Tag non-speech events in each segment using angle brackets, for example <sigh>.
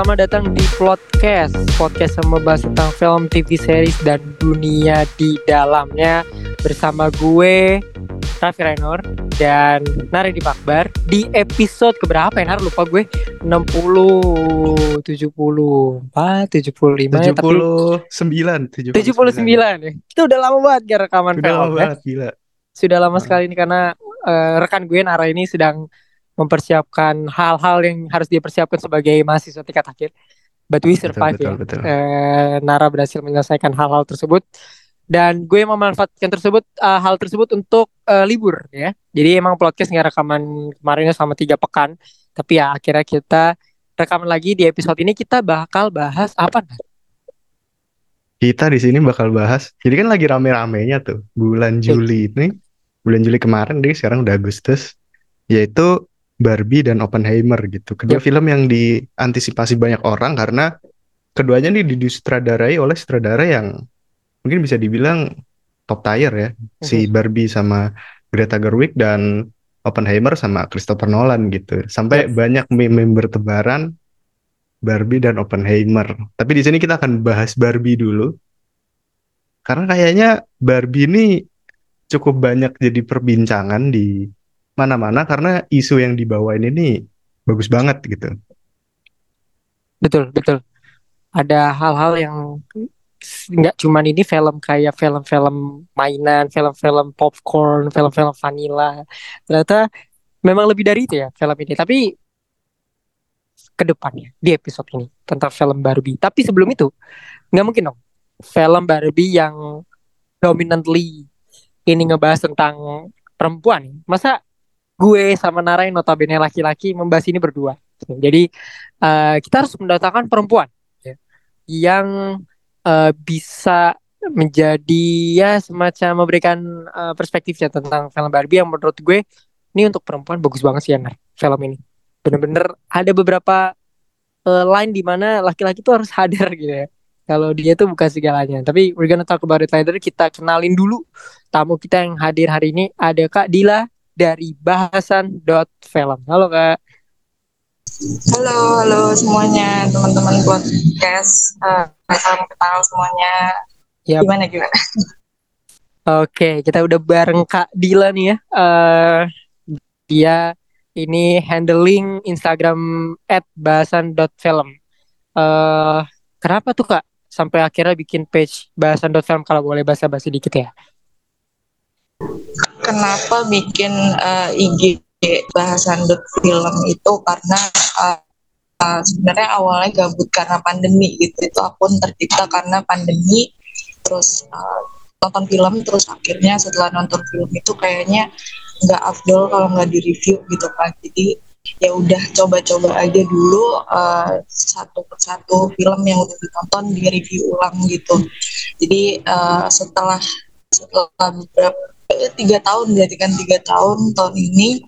selamat datang di podcast Podcast yang membahas tentang film, TV series, dan dunia di dalamnya. Bersama gue, Raffi Rainor dan Nari di Pakbar Di episode keberapa ya Nar? Lupa gue. 60, 70, 4, 75 ya, tapi 79 79 79 ya. Itu udah lama banget gak rekaman Udah film lama ya. banget gila. Sudah lama Hmm. sekali ini karena eh, rekan gue Nara ini sedang mempersiapkan hal-hal yang harus dia persiapkan sebagai mahasiswa tingkat akhir. But we Betul survive betul ya. betul Eh, Nara berhasil menyelesaikan hal-hal tersebut dan gue memanfaatkan tersebut eh, hal tersebut untuk eh, libur ya. Jadi emang podcast nggak rekaman kemarinnya selama tiga pekan, tapi ya akhirnya kita rekaman lagi di episode ini kita bakal bahas apa? Nar? Kita di sini bakal bahas Jadi kan lagi rame-ramenya tuh Bulan Iya. Juli ini Bulan Juli kemarin deh sekarang udah Agustus Yaitu Barbie dan Oppenheimer gitu Kedua Yep. film yang diantisipasi banyak orang Karena keduanya nih disutradarai oleh sutradara yang Mungkin bisa dibilang top tier ya Si Barbie sama Greta Gerwig dan Oppenheimer sama Christopher Nolan gitu Sampai Yep. banyak meme bertebaran Barbie dan Oppenheimer. Tapi di sini kita akan bahas Barbie dulu. Karena kayaknya Barbie ini cukup banyak jadi perbincangan di mana-mana karena isu yang dibawain ini bagus banget gitu. Betul, betul. Ada hal-hal yang nggak cuman ini film kayak film-film mainan, film-film popcorn, film-film vanilla. Ternyata memang lebih dari itu ya film ini. Tapi ke depannya di episode ini tentang film Barbie. Tapi sebelum itu nggak mungkin dong film Barbie yang dominantly ini ngebahas tentang perempuan. Masa gue sama Nara yang notabene laki-laki membahas ini berdua. Jadi eh, kita harus mendatangkan perempuan ya, yang eh, bisa menjadi ya semacam memberikan eh, perspektifnya tentang film Barbie yang menurut gue ini untuk perempuan bagus banget sih ya Nar, film ini. Bener-bener ada beberapa eh, line di mana laki-laki tuh harus hadir <laughs> gitu ya. Kalau dia tuh bukan segalanya. Tapi we're gonna talk about it later. Kita kenalin dulu tamu kita yang hadir hari ini. Ada Kak Dila dari bahasan film. Halo Kak. Halo, halo semuanya teman-teman podcast. Eh, salam kenal semuanya. Yap. Gimana gimana? Oke, kita udah bareng Kak Dila nih ya. Eh dia ini handling Instagram @bahasan.film. Eh kenapa tuh Kak sampai akhirnya bikin page bahasan.film kalau boleh basa-basi dikit ya? Kenapa bikin eh, IG bahasan dot film itu karena eh, eh, sebenarnya awalnya gabut karena pandemi gitu. Itu akun tercipta karena pandemi. Terus eh, nonton film terus akhirnya setelah nonton film itu kayaknya nggak afdol kalau nggak di review gitu kan. Jadi ya udah coba-coba aja dulu eh, satu persatu film yang udah ditonton di review ulang gitu. Jadi eh, setelah setelah beberapa tiga tahun berarti kan tiga tahun tahun ini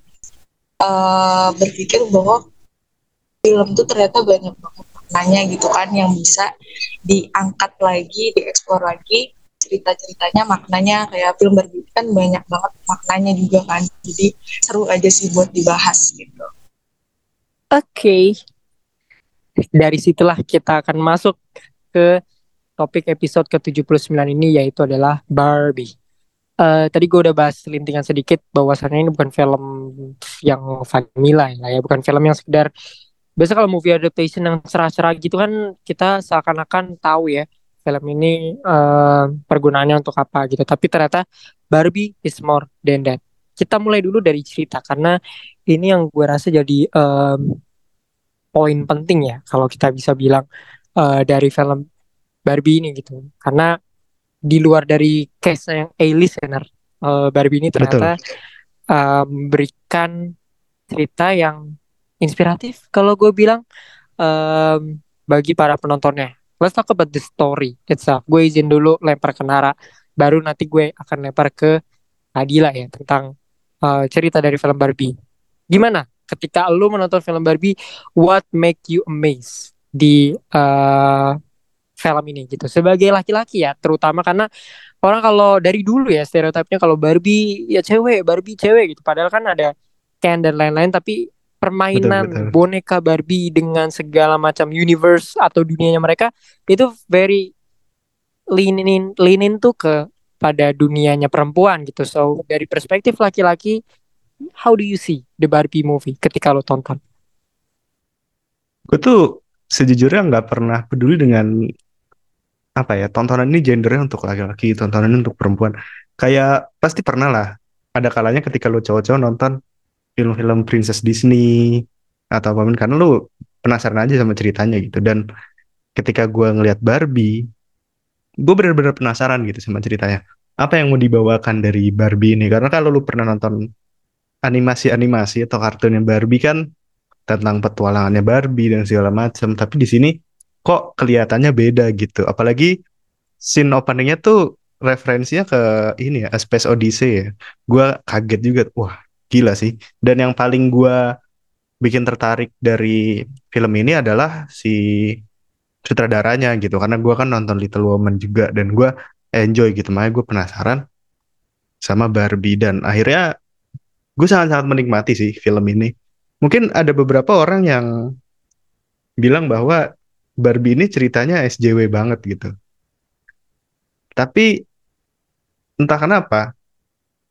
eh, berpikir bahwa film tuh ternyata banyak banget maknanya gitu kan yang bisa diangkat lagi, dieksplor lagi cerita-ceritanya maknanya kayak film Barbie kan banyak banget maknanya juga kan jadi seru aja sih buat dibahas gitu. Oke. Dari situlah kita akan masuk ke topik episode ke-79 ini yaitu adalah Barbie. Eh tadi gue udah bahas selintingan sedikit bahwasannya ini bukan film yang vanilla ya, ya bukan film yang sekedar biasa kalau movie adaptation yang cerah-cerah gitu kan kita seakan-akan tahu ya film ini eh, pergunaannya untuk apa gitu. Tapi ternyata Barbie is more than that. Kita mulai dulu dari cerita karena ini yang gue rasa jadi em, poin penting ya kalau kita bisa bilang eh, dari film Barbie ini gitu. Karena di luar dari case yang A-list ya, Nar, eh, Barbie ini ternyata eh, memberikan cerita yang inspiratif kalau gue bilang em, bagi para penontonnya. Let's talk about the story itself. Gue izin dulu lempar ke Nara, baru nanti gue akan lempar ke Adila ya tentang eh, cerita dari film Barbie. Gimana ketika lu menonton film Barbie, what make you amazed di eh, film ini gitu? Sebagai laki-laki ya, terutama karena orang kalau dari dulu ya stereotipnya kalau Barbie ya cewek, Barbie cewek gitu. Padahal kan ada Ken dan lain-lain, tapi permainan Betul, betul. boneka Barbie dengan segala macam universe atau dunianya mereka itu very lean in lean in tuh ke pada dunianya perempuan gitu. So dari perspektif laki-laki, how do you see the Barbie movie ketika lo tonton? Gue tuh sejujurnya nggak pernah peduli dengan apa ya tontonan ini gendernya untuk laki-laki, tontonan ini untuk perempuan. Kayak pasti pernah lah ada kalanya ketika lo cowok-cowok nonton film-film princess Disney atau apa pun karena lo penasaran aja sama ceritanya gitu. Dan ketika gue ngelihat Barbie gue bener-bener penasaran gitu sama ceritanya. Apa yang mau dibawakan dari Barbie ini? Karena kalau lu pernah nonton animasi-animasi atau kartunnya Barbie kan tentang petualangannya Barbie dan segala macam tapi di sini kok kelihatannya beda gitu. Apalagi scene openingnya tuh referensinya ke ini ya A Space Odyssey ya. Gue kaget juga wah gila sih. Dan yang paling gue bikin tertarik dari film ini adalah si sutradaranya gitu. Karena gue kan nonton Little Woman juga dan gue enjoy gitu. Makanya gue penasaran sama Barbie. Dan akhirnya gue sangat-sangat menikmati sih film ini. Mungkin ada beberapa orang yang bilang bahwa Barbie ini ceritanya SJW banget gitu. Tapi entah kenapa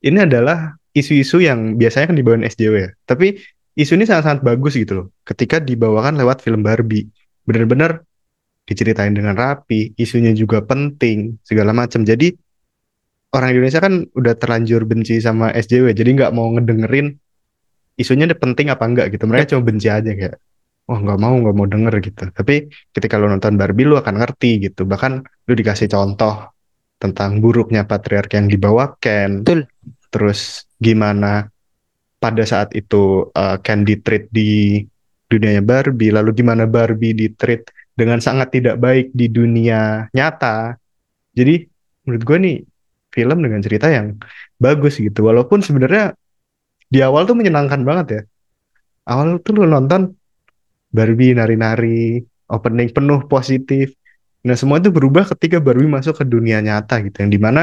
ini adalah isu-isu yang biasanya kan dibawain SJW ya. Tapi isu ini sangat-sangat bagus gitu loh ketika dibawakan lewat film Barbie. Bener-bener diceritain dengan rapi, isunya juga penting, segala macam. Jadi orang Indonesia kan udah terlanjur benci sama SJW, jadi nggak mau ngedengerin isunya ada penting apa enggak gitu. Mereka cuma benci aja kayak, wah nggak mau nggak mau denger gitu. Tapi ketika lo nonton Barbie lo akan ngerti gitu. Bahkan lo dikasih contoh tentang buruknya patriarki yang dibawa Ken, Betul. terus gimana pada saat itu uh, Ken di-treat di dunianya Barbie, lalu gimana Barbie di-treat dengan sangat tidak baik di dunia nyata. Jadi menurut gue nih film dengan cerita yang bagus gitu. Walaupun sebenarnya di awal tuh menyenangkan banget ya. Awal tuh lu nonton Barbie nari-nari, opening penuh positif. Nah semua itu berubah ketika Barbie masuk ke dunia nyata gitu. Yang di mana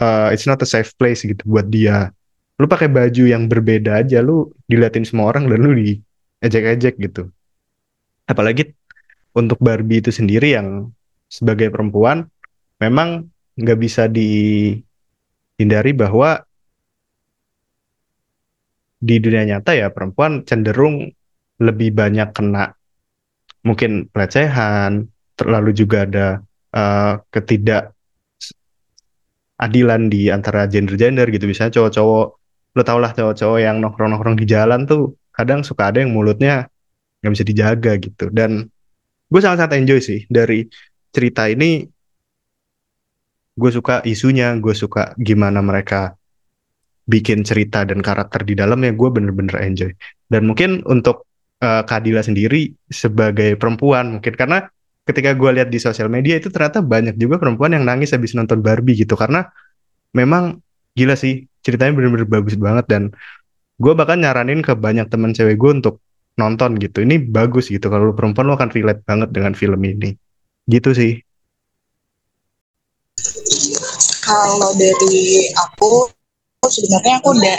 uh, it's not a safe place gitu buat dia. Lu pakai baju yang berbeda aja, lu diliatin semua orang dan lu diejek-ejek gitu apalagi untuk Barbie itu sendiri yang sebagai perempuan memang nggak bisa dihindari bahwa di dunia nyata ya perempuan cenderung lebih banyak kena mungkin pelecehan, lalu juga ada uh, ketidak adilan di antara gender-gender gitu. Misalnya cowok-cowok, lo tau lah cowok-cowok yang nongkrong-nongkrong di jalan tuh kadang suka ada yang mulutnya nggak bisa dijaga gitu. Dan gue sangat-sangat enjoy sih dari cerita ini. Gue suka isunya gue suka gimana mereka bikin cerita dan karakter di dalamnya gue bener-bener enjoy. Dan mungkin untuk uh, Kadila sendiri sebagai perempuan mungkin karena ketika gue lihat di sosial media itu ternyata banyak juga perempuan yang nangis habis nonton Barbie gitu karena memang gila sih ceritanya bener-bener bagus banget dan gue bahkan nyaranin ke banyak teman cewek gue untuk nonton gitu. Ini bagus gitu. Kalau perempuan lu akan relate banget dengan film ini. Gitu sih. Kalau dari aku sebenarnya aku udah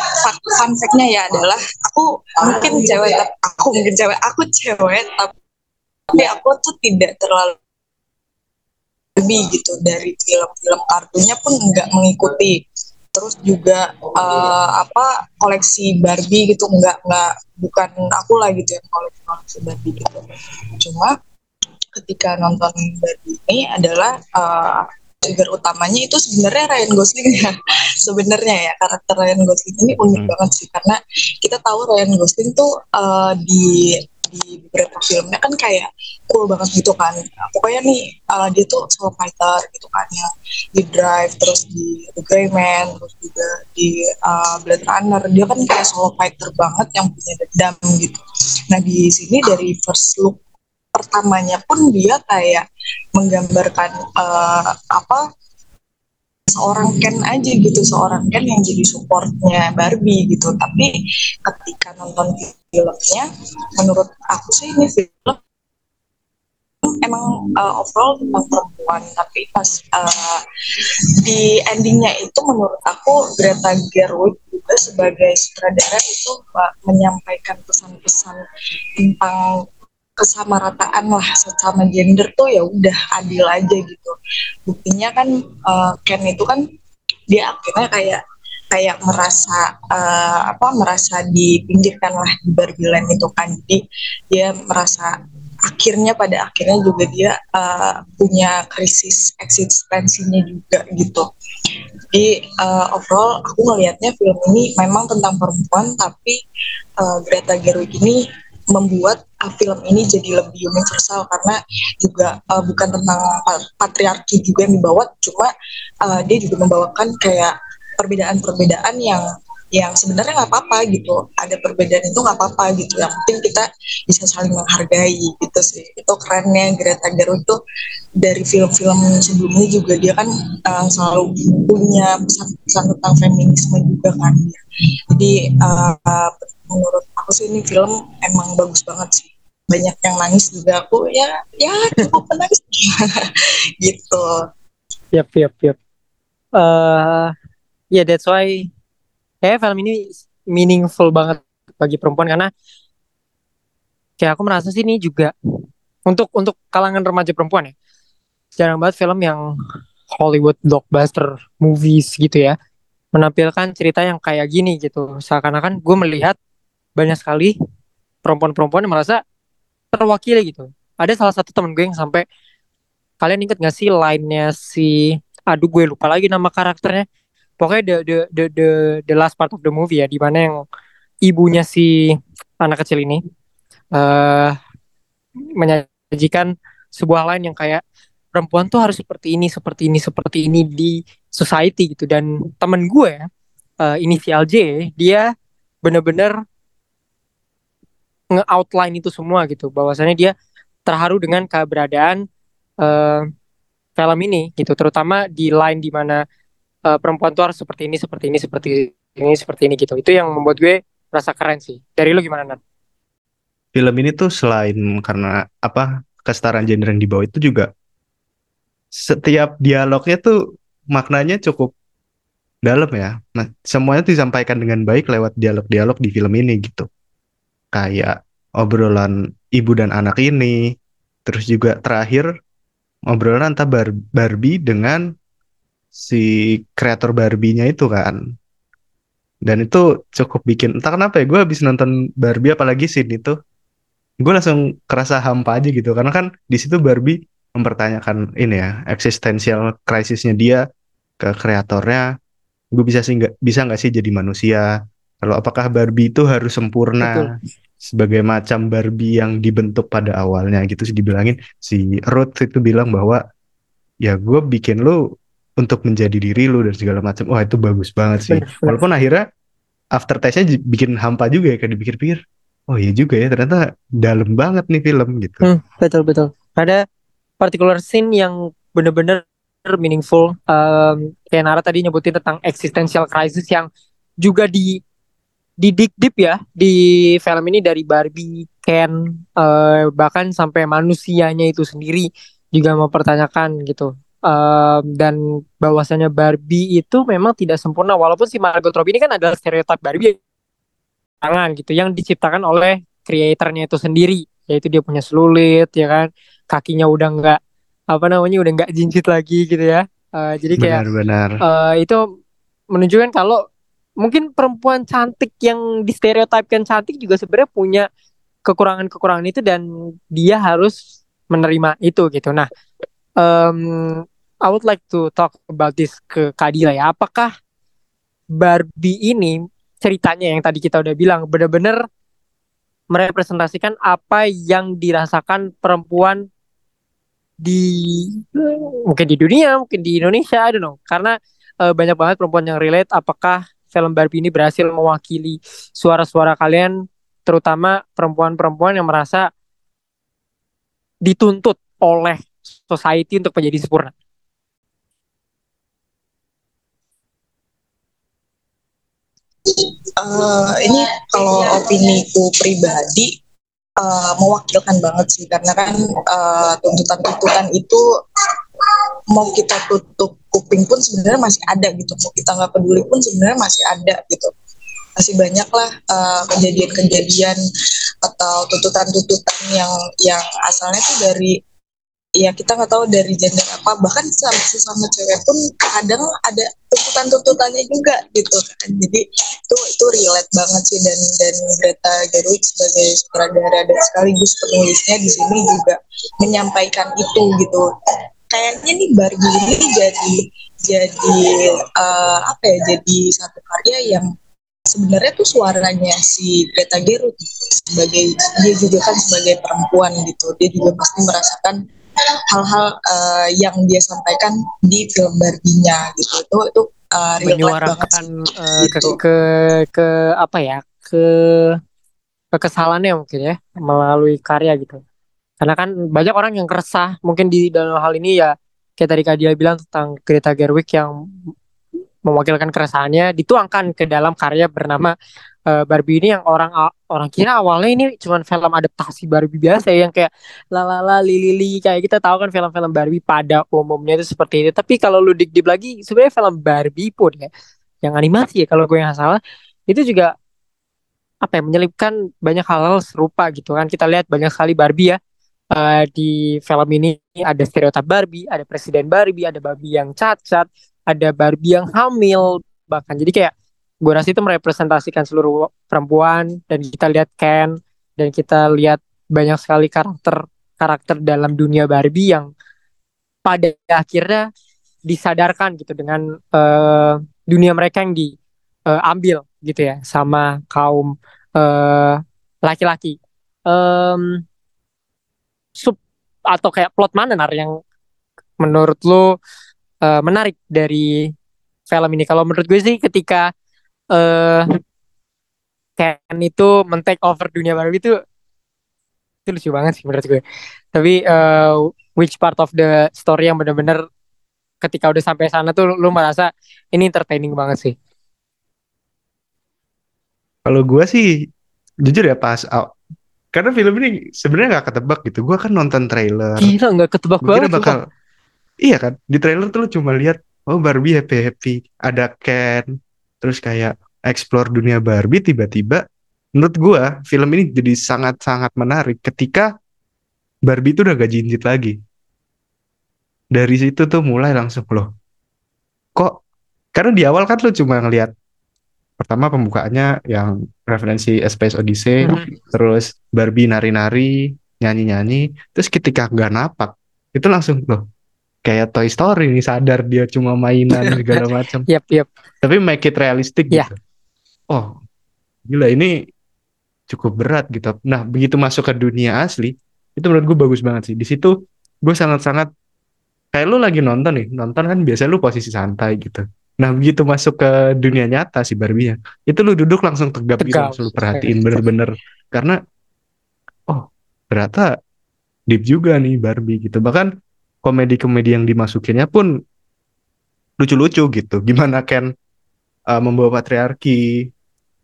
fun fact-nya ya adalah aku mungkin cewek aku mungkin cewek aku cewek tapi aku tuh tidak terlalu lebih gitu dari film-film kartunya pun nggak mengikuti. Terus juga uh, apa koleksi Barbie gitu nggak nggak bukan aku lah gitu yang koleksi koleksi Barbie gitu. Cuma ketika nonton Barbie ini adalah uh, trigger utamanya itu sebenarnya Ryan Gosling ya. <laughs> Sebenarnya ya karakter Ryan Gosling ini unik hmm. banget sih karena kita tahu Ryan Gosling tuh uh, di di beberapa filmnya kan kayak cool banget gitu kan. Pokoknya nih uh, dia tuh solo fighter gitu kan ya di Drive terus di The Gray Man terus juga di uh, Blade Runner. Dia kan kayak solo fighter banget yang punya dendam gitu. Nah di sini dari first look pertamanya pun dia kayak menggambarkan uh, apa seorang Ken aja gitu seorang Ken yang jadi supportnya Barbie gitu. Tapi ketika nonton filmnya menurut aku sih ini film emang uh, overall tentang perempuan. Tapi pas uh, di endingnya itu menurut aku Greta Gerwig juga sebagai sutradara itu uh, menyampaikan pesan-pesan tentang kesamarataan lah sesama gender tuh ya udah adil aja gitu. Buktinya kan uh, Ken itu kan dia akhirnya kayak kayak merasa uh, apa merasa dipinggirkan lah di Barbie itu kan. Jadi dia merasa akhirnya pada akhirnya juga dia uh, punya krisis eksistensinya juga gitu. Jadi uh, overall aku ngelihatnya film ini memang tentang perempuan tapi uh, Greta Gerwig ini membuat uh, film ini jadi lebih universal karena juga uh, bukan tentang patriarki juga yang dibawa cuma uh, dia juga membawakan kayak perbedaan-perbedaan yang yang sebenarnya nggak apa-apa gitu. Ada perbedaan itu nggak apa-apa gitu. Yang penting kita bisa saling menghargai gitu sih. Itu kerennya Greta Gerwig itu dari film-film sebelumnya juga dia kan uh, selalu punya pesan-pesan tentang feminisme juga kan. Jadi uh, menurut aku sih ini film emang bagus banget sih. Banyak yang nangis juga. Aku ya ya cukup menangis <laughs> gitu. Yap yap yap. Uh, ya yeah, that's why kayak film ini meaningful banget bagi perempuan karena kayak aku merasa sih ini juga untuk untuk kalangan remaja perempuan ya. Jarang banget film yang Hollywood blockbuster movies gitu ya menampilkan cerita yang kayak gini gitu. Seakan-akan gue melihat banyak sekali perempuan-perempuan yang merasa terwakili gitu. Ada salah satu temen gue yang sampai kalian inget gak sih line-nya si aduh gue lupa lagi nama karakternya. Pokoknya the the the the, the last part of the movie ya di mana yang ibunya si anak kecil ini uh, menyajikan sebuah line yang kayak perempuan tuh harus seperti ini seperti ini seperti ini di society gitu. Dan temen gue uh, inisial J dia bener-bener nge-outline itu semua gitu bahwasannya dia terharu dengan keberadaan uh, film ini gitu terutama di line di mana uh, perempuan tuh harus seperti ini seperti ini seperti ini seperti ini gitu itu yang membuat gue rasa keren sih dari lu gimana Nat? Film ini tuh selain karena apa kesetaraan gender yang dibawa itu juga setiap dialognya tuh maknanya cukup dalam ya. Nah, semuanya disampaikan dengan baik lewat dialog-dialog di film ini gitu. Kayak obrolan ibu dan anak ini, terus juga terakhir obrolan antara Barbie dengan si kreator Barbie-nya itu kan. Dan itu cukup bikin, entah kenapa ya, gue habis nonton Barbie apalagi scene itu, gue langsung kerasa hampa aja gitu. Karena kan di situ Barbie mempertanyakan ini ya, eksistensial krisisnya dia ke kreatornya, gue bisa sih nggak bisa nggak sih jadi manusia? Kalau apakah Barbie itu harus sempurna? Betul. Sebagai macam Barbie yang dibentuk pada awalnya gitu sih dibilangin si Ruth itu bilang bahwa ya gue bikin lu untuk menjadi diri lu dan segala macam. Wah itu bagus banget sih. Walaupun akhirnya after testnya bikin hampa juga ya kan dipikir-pikir. Oh iya juga ya ternyata dalam banget nih film gitu. Hmm, betul betul. Ada particular scene yang bener-bener meaningful. Um, kayak Nara tadi nyebutin tentang existential crisis yang juga di di deep deep ya di film ini dari Barbie, Ken, uh, bahkan sampai manusianya itu sendiri juga mempertanyakan gitu um, dan bahwasannya Barbie itu memang tidak sempurna walaupun si Margot Robbie ini kan adalah stereotip Barbie tangan gitu yang diciptakan oleh kreatornya itu sendiri yaitu dia punya selulit ya kan kakinya udah nggak apa namanya udah nggak jinjit lagi gitu ya uh, jadi kayak benar, benar. Uh, itu menunjukkan kalau mungkin perempuan cantik yang distereotipkan cantik juga sebenarnya punya kekurangan-kekurangan itu dan dia harus menerima itu gitu nah um, I would like to talk about this ke Kadila ya. Apakah Barbie ini ceritanya yang tadi kita udah bilang benar-benar merepresentasikan apa yang dirasakan perempuan di mungkin di dunia, mungkin di Indonesia, I don't know. Karena uh, banyak banget perempuan yang relate. Apakah film Barbie ini berhasil mewakili suara-suara kalian, terutama perempuan-perempuan yang merasa dituntut oleh society untuk menjadi sempurna? uh, ini kalau opini ku pribadi uh, mewakilkan banget sih karena kan uh, tuntutan-tuntutan itu mau kita tutup kuping pun sebenarnya masih ada gitu. Mau kita nggak peduli pun sebenarnya masih ada gitu. Masih banyak lah uh, kejadian-kejadian atau tuntutan-tuntutan yang yang asalnya tuh dari ya kita nggak tahu dari gender apa. Bahkan sama sesama cewek pun kadang ada tuntutan-tuntutannya juga gitu kan. Jadi itu itu relate banget sih. Dan dan Greta Gerwig sebagai sutradara dan sekaligus penulisnya di sini juga menyampaikan itu gitu kayaknya nih Barbie ini jadi jadi uh, apa ya jadi satu karya yang sebenarnya tuh suaranya si Greta Gerwig sebagai dia juga kan sebagai perempuan gitu. Dia juga pasti merasakan hal-hal uh, yang dia sampaikan di film Barbie-nya gitu. Itu itu uh, menyuarakan uh, gitu. ke, ke ke apa ya ke kekesalannya mungkin ya melalui karya gitu karena kan banyak orang yang keresah mungkin di dalam hal ini ya kayak tadi Kak Dia bilang tentang Greta Gerwig yang mewakilkan keresahannya dituangkan ke dalam karya bernama uh, Barbie ini yang orang orang kira awalnya ini cuma film adaptasi Barbie biasa ya, yang kayak lalala lili kayak kita tahu kan film-film Barbie pada umumnya itu seperti itu tapi kalau lu dik lagi sebenarnya film Barbie pun ya yang animasi ya kalau gue yang salah itu juga apa ya menyelipkan banyak hal-hal serupa gitu kan. Kita lihat banyak sekali Barbie ya uh, di film ini ada stereotip Barbie, ada presiden Barbie, ada Barbie yang cacat, ada Barbie yang hamil bahkan. Jadi kayak gue rasa itu merepresentasikan seluruh perempuan dan kita lihat Ken dan kita lihat banyak sekali karakter karakter dalam dunia Barbie yang pada akhirnya disadarkan gitu dengan uh, dunia mereka yang diambil uh, gitu ya sama kaum laki-laki. Uh, um, sub atau kayak plot mana nar yang menurut lo uh, menarik dari film ini? Kalau menurut gue sih ketika uh, Ken itu men-take over dunia baru itu itu lucu banget sih menurut gue. Tapi uh, which part of the story yang benar-benar ketika udah sampai sana tuh lu merasa ini entertaining banget sih. Kalau gue sih jujur ya pas karena film ini sebenarnya nggak ketebak gitu. Gue kan nonton trailer. Gila nggak ketebak gua banget bakal sumpah. iya kan? Di trailer tuh lu cuma lihat oh Barbie happy happy ada Ken. Terus kayak explore dunia Barbie tiba-tiba menurut gue film ini jadi sangat-sangat menarik ketika Barbie itu udah gak jinjit lagi. Dari situ tuh mulai langsung loh kok karena di awal kan lu cuma ngelihat pertama pembukaannya yang referensi Space Odyssey, hmm. terus Barbie nari-nari, nyanyi-nyanyi, terus ketika gak napak, itu langsung loh kayak Toy Story nih sadar dia cuma mainan <laughs> segala macam. Yep, yep. Tapi make it realistic yeah. gitu. Oh, gila ini cukup berat gitu. Nah, begitu masuk ke dunia asli, itu menurut gue bagus banget sih. Di situ gue sangat-sangat kayak lu lagi nonton nih, nonton kan biasanya lu posisi santai gitu. Nah begitu masuk ke dunia nyata si Barbie ya, itu lu duduk langsung tegap, gitu, langsung lu perhatiin bener-bener karena oh ternyata deep juga nih Barbie gitu. Bahkan komedi-komedi yang dimasukinnya pun lucu-lucu gitu. Gimana Ken uh, membawa patriarki,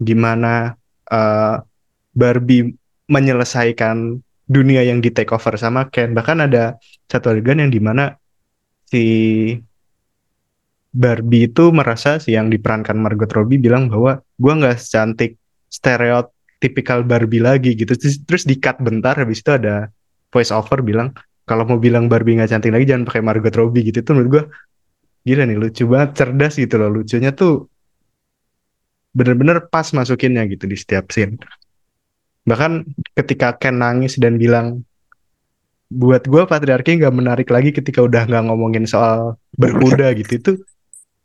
gimana uh, Barbie menyelesaikan dunia yang di take over sama Ken. Bahkan ada satu adegan yang di mana si Barbie itu merasa si yang diperankan Margot Robbie bilang bahwa gue nggak secantik stereotipikal Barbie lagi gitu. Terus, terus di cut bentar habis itu ada voice over bilang kalau mau bilang Barbie nggak cantik lagi jangan pakai Margot Robbie gitu. Itu menurut gue gila nih lucu banget cerdas gitu loh. Lucunya tuh bener-bener pas masukinnya gitu di setiap scene. Bahkan ketika Ken nangis dan bilang buat gue patriarki nggak menarik lagi ketika udah nggak ngomongin soal berkuda gitu. Itu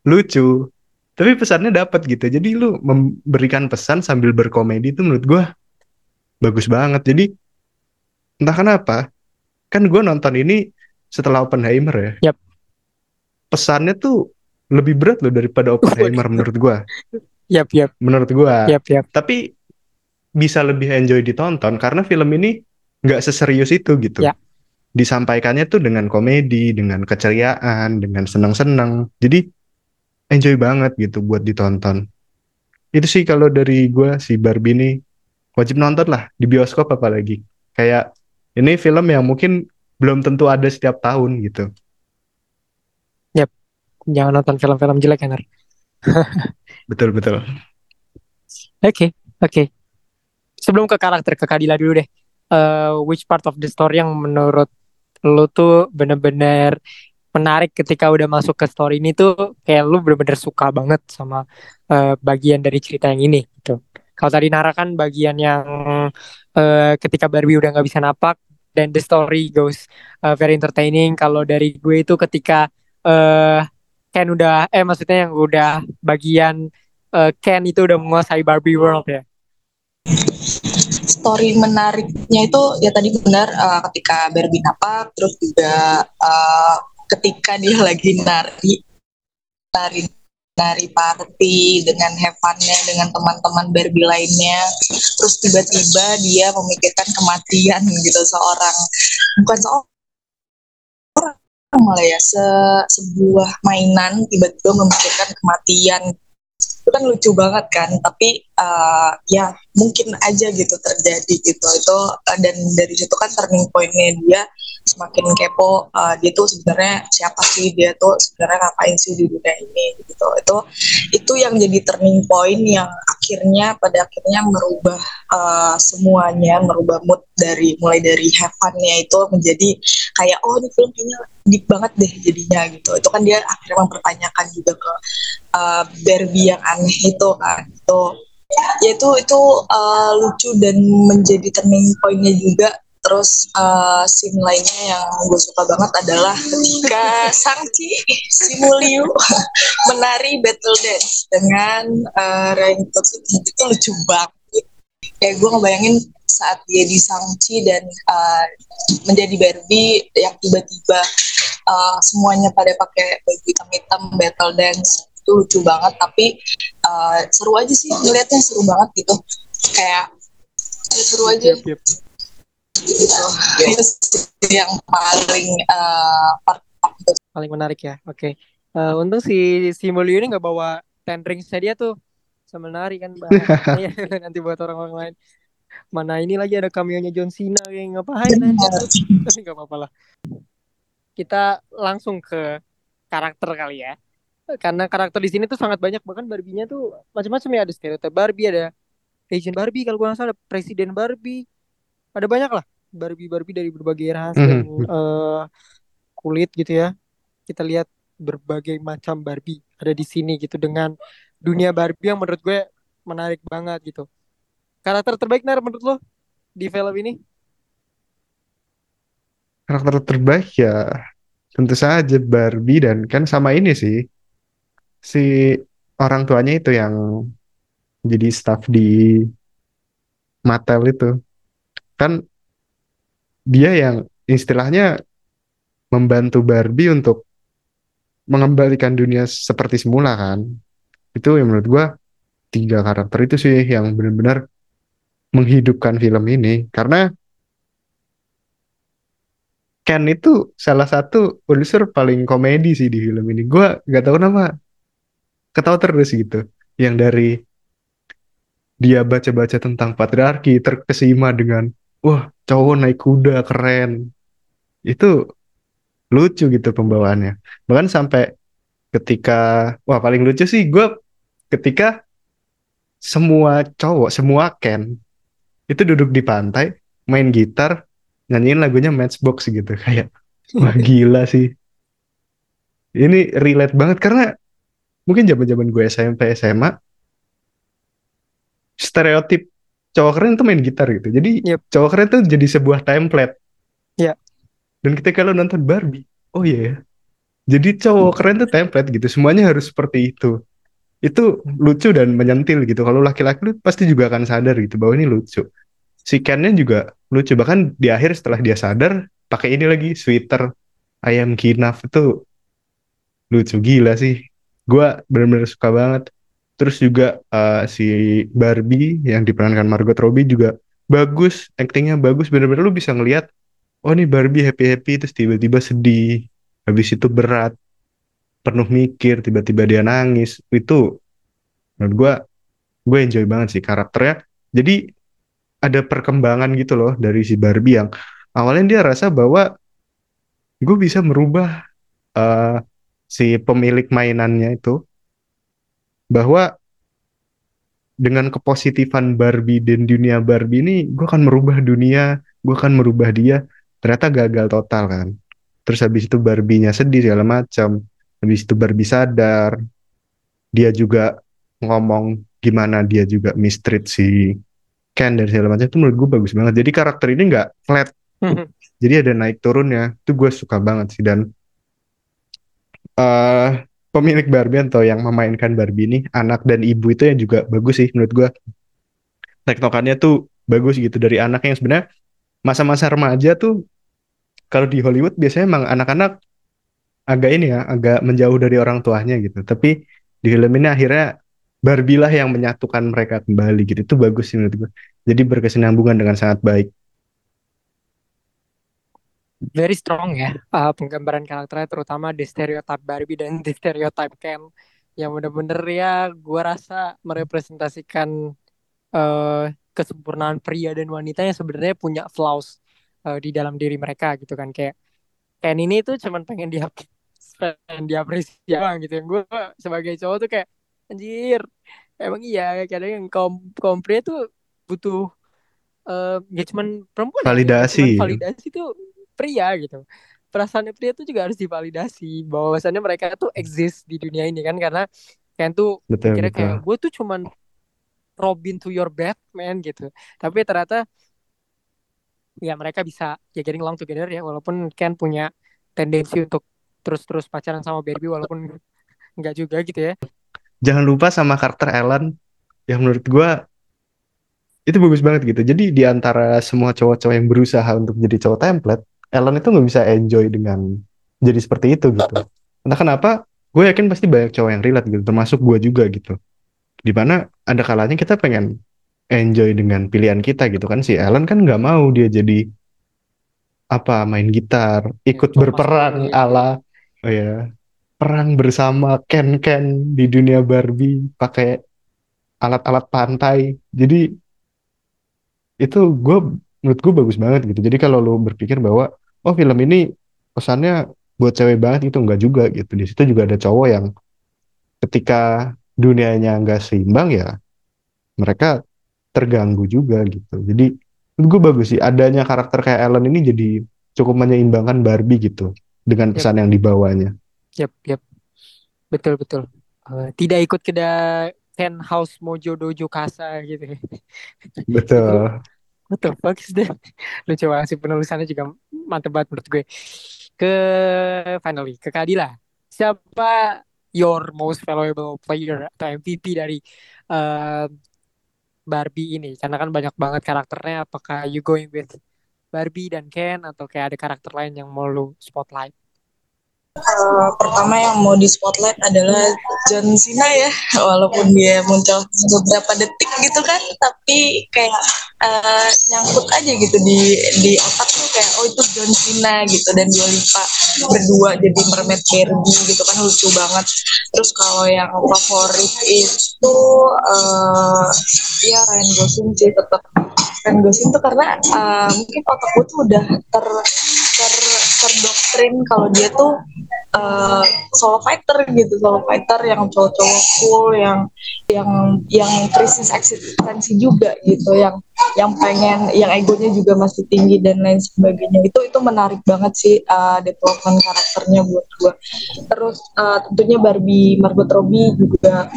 lucu tapi pesannya dapat gitu jadi lu memberikan pesan sambil berkomedi itu menurut gue bagus banget jadi entah kenapa kan gue nonton ini setelah Oppenheimer ya yep. pesannya tuh lebih berat loh daripada <laughs> Oppenheimer menurut gue yep, yep. menurut gue yep, yep. tapi bisa lebih enjoy ditonton karena film ini nggak seserius itu gitu yep. disampaikannya tuh dengan komedi dengan keceriaan dengan senang-senang jadi enjoy banget gitu buat ditonton. Itu sih kalau dari gue si Barbie ini wajib nonton lah di bioskop apalagi. Kayak ini film yang mungkin belum tentu ada setiap tahun gitu. Jangan nonton film-film jelek ya, Ner. <laughs> Betul betul. Oke, oke. Sebelum ke karakter, ke Kadila dulu deh. Eh, which part of the story yang menurut lu tuh bener-bener menarik ketika udah masuk ke story ini tuh kayak lu bener-bener suka banget sama eh, bagian dari cerita yang ini gitu. Kalau tadi Nara kan bagian yang eh, ketika Barbie udah nggak bisa napak dan the story goes eh, very entertaining. Kalau dari gue itu ketika eh Ken udah eh maksudnya yang udah bagian eh, Ken itu udah menguasai Barbie World ya. story menariknya itu ya tadi benar uh, ketika Barbie napak terus juga uh, ketika dia lagi nari nari nari party dengan have fun-nya dengan teman-teman Barbie lainnya terus tiba-tiba dia memikirkan kematian gitu seorang bukan seorang malah ya se sebuah mainan tiba-tiba memikirkan kematian. Itu kan lucu banget kan tapi uh, ya mungkin aja gitu terjadi gitu. Itu uh, dan dari situ kan turning pointnya dia semakin kepo uh, dia tuh sebenarnya siapa sih dia tuh sebenarnya ngapain sih di dunia ini gitu. Itu itu yang jadi turning point yang akhirnya pada akhirnya merubah uh, semuanya merubah mood dari mulai dari have fun-nya itu menjadi kayak oh ini film kayaknya deep banget deh jadinya gitu. Itu kan dia akhirnya mempertanyakan juga ke uh, Barbie yang aneh itu kan itu ya itu itu uh, lucu dan menjadi turning pointnya juga terus uh, scene lainnya yang gue suka banget adalah ketika Sangchi Simuliu <laughs> menari battle dance dengan uh, Ryan Gosling. Itu lucu banget. Kayak gue ngebayangin saat dia di Sangchi dan uh, menjadi Barbie yang tiba-tiba uh, semuanya pada pakai baju hitam-hitam battle dance. Itu lucu banget tapi uh, seru aja sih. Ngeliatnya seru banget gitu. Kayak ya seru aja. Yep, yep. Gitu itu sih yang paling uh, Paling menarik ya. Oke. Eh, untung si si Mulyo ini nggak bawa ten ringsnya dia tuh sama nari kan bahaya <laughs> nanti buat orang-orang lain. Mana ini lagi ada cameo-nya John Cena yang ngapain nanti tapi <laughs> nggak apa-apa lah. Kita langsung ke karakter kali ya. Karena karakter di sini tuh sangat banyak bahkan Barbie-nya tuh macam-macam ya ada stereotip Barbie ada Asian Barbie kalau gue nggak salah ada Presiden Barbie ada banyak lah Barbie Barbie dari berbagai ras dan Mhm. eh, kulit gitu ya. Kita lihat berbagai macam Barbie ada di sini gitu dengan dunia Barbie yang menurut gue menarik banget gitu. Karakter terbaik Nar menurut lo di film ini? Karakter terbaik ya tentu saja Barbie dan kan sama ini sih. Si orang tuanya itu yang jadi staff di Mattel itu. Kan dia yang istilahnya membantu Barbie untuk mengembalikan dunia seperti semula kan? Itu yang menurut gua tiga karakter itu sih yang benar-benar menghidupkan film ini. Karena Ken itu salah satu unsur paling komedi sih di film ini. Gua nggak tahu kenapa ketawa terus gitu. Yang dari dia baca-baca tentang patriarki terkesima dengan wah cowok naik kuda keren. Itu lucu gitu pembawaannya. Bahkan sampai ketika wah paling lucu sih gue ketika semua cowok semua Ken itu duduk di pantai main gitar nyanyiin lagunya Matchbox gitu. <laughs> Kayak wah gila sih. Ini relate banget karena mungkin zaman-zaman gue SMP SMA stereotip cowok keren tuh main gitar gitu. Jadi Yep. cowok keren tuh jadi sebuah template. Iya. dan ketika lo nonton Barbie oh iya ya. Jadi cowok keren tuh template gitu. Semuanya harus seperti itu. Itu lucu dan menyentil gitu. Kalau laki-laki lu pasti juga akan sadar gitu bahwa ini lucu. Si Ken-nya juga lucu. Bahkan di akhir setelah dia sadar pakai ini lagi sweater ayam kinaf. Itu lucu. Gila sih. Gua benar-benar suka banget terus juga eh, si Barbie yang diperankan Margot Robbie juga bagus aktingnya bagus. Benar-benar lu bisa ngelihat oh nih Barbie happy happy terus tiba-tiba sedih. Habis itu berat penuh mikir tiba-tiba dia nangis. Itu menurut gua gue enjoy banget sih karakternya. Jadi ada perkembangan gitu loh dari si Barbie yang awalnya dia rasa bahwa gue bisa merubah uh, si pemilik mainannya itu bahwa dengan kepositifan Barbie dan dunia Barbie ini gue akan merubah dunia gue akan merubah dia. Ternyata gagal total kan? Terus habis itu Barbie-nya sedih segala macam. Habis itu Barbie sadar. Dia juga ngomong gimana dia juga mistreat si Ken dan segala macam itu menurut gue bagus banget. Jadi karakter ini nggak flat. Jadi ada naik turunnya. Itu gue suka banget sih. Dan uh, pemilik Barbie atau yang memainkan Barbie ini anak dan ibu itu yang juga bagus sih menurut gue tektokannya tuh bagus gitu dari anak yang sebenarnya masa-masa remaja tuh kalau di Hollywood biasanya emang anak-anak agak ini ya agak menjauh dari orang tuanya gitu. Tapi di film ini akhirnya Barbie lah yang menyatukan mereka kembali gitu. Itu bagus sih menurut gue jadi berkesinambungan dengan sangat baik very strong ya uh, penggambaran karakternya terutama di stereotip Barbie dan <laughs> di stereotip Ken. Yang bener-bener ya gue rasa merepresentasikan uh, kesempurnaan pria dan wanita yang sebenarnya punya flaws uh, di dalam diri mereka gitu kan. Kayak Ken ini tuh cuman pengen dia pengen <laughs> diapresiasi gitu. Yang gue sebagai cowok tuh kayak anjir emang iya kadang yang kaum kaum pria tuh butuh uh, ya cuman perempuan validasi ya, cuman validasi tuh pria gitu perasaan pria tuh juga harus divalidasi bahwa bahwasannya mereka tuh exist di dunia ini kan karena kan tuh betul, kira kayak gue tuh cuman Robin to your Batman gitu tapi ternyata ya mereka bisa ya getting along together ya walaupun Ken punya tendensi untuk terus-terus pacaran sama Barbie walaupun enggak juga gitu ya. Jangan lupa sama karakter Ellen yang menurut gue itu bagus banget gitu. Jadi di antara semua cowok-cowok yang berusaha untuk jadi cowok template, Ellen itu nggak bisa enjoy dengan jadi seperti itu gitu. Entah kenapa, gue yakin pasti banyak cowok yang relate gitu, termasuk gue juga gitu. Di mana ada kalanya kita pengen enjoy dengan pilihan kita gitu kan. Si Ellen kan nggak mau dia jadi apa main gitar ikut ya, berperang ala oh ya perang bersama Ken Ken di dunia Barbie pakai alat-alat pantai. Jadi itu gue menurut gue bagus banget gitu. Jadi kalau lo berpikir bahwa oh film ini pesannya buat cewek banget itu enggak juga gitu di situ juga ada cowok yang ketika dunianya nggak seimbang ya mereka terganggu juga gitu. Jadi gue bagus sih adanya karakter kayak Ellen ini jadi cukup menyeimbangkan Barbie gitu dengan pesan yep. yang dibawanya. Yap, yap. Betul, betul. Uh, tidak ikut ke Ken House Mojo Dojo Kasa gitu. Betul. <laughs> betul, bagus deh. Lucu banget sih penulisannya juga mantep banget menurut gue. Ke finally, ke Kadila. Siapa your most valuable player atau MVP dari uh, Barbie ini karena kan banyak banget karakternya apakah you going with Barbie dan Ken atau kayak ada karakter lain yang mau lu spotlight Uh, pertama yang mau di spotlight adalah John Cena ya <laughs> walaupun dia muncul beberapa detik gitu kan tapi kayak uh, nyangkut aja gitu di di otak tuh kayak oh itu John Cena gitu dan Dua Lipa berdua jadi mermaid Barbie gitu kan lucu banget. Terus kalau yang favorit itu uh, ya Ryan Gosling sih tetap Ryan Gosling tuh karena uh, mungkin otak gue tuh udah ter ter terdoktrin kalau dia tuh uh, solo fighter gitu solo fighter yang cowok-cowok cool yang yang yang krisis eksistensi juga gitu yang yang pengen yang egonya juga masih tinggi dan lain sebagainya. Itu itu menarik banget sih uh, development karakternya buat gue terus uh, tentunya Barbie Margot Robbie juga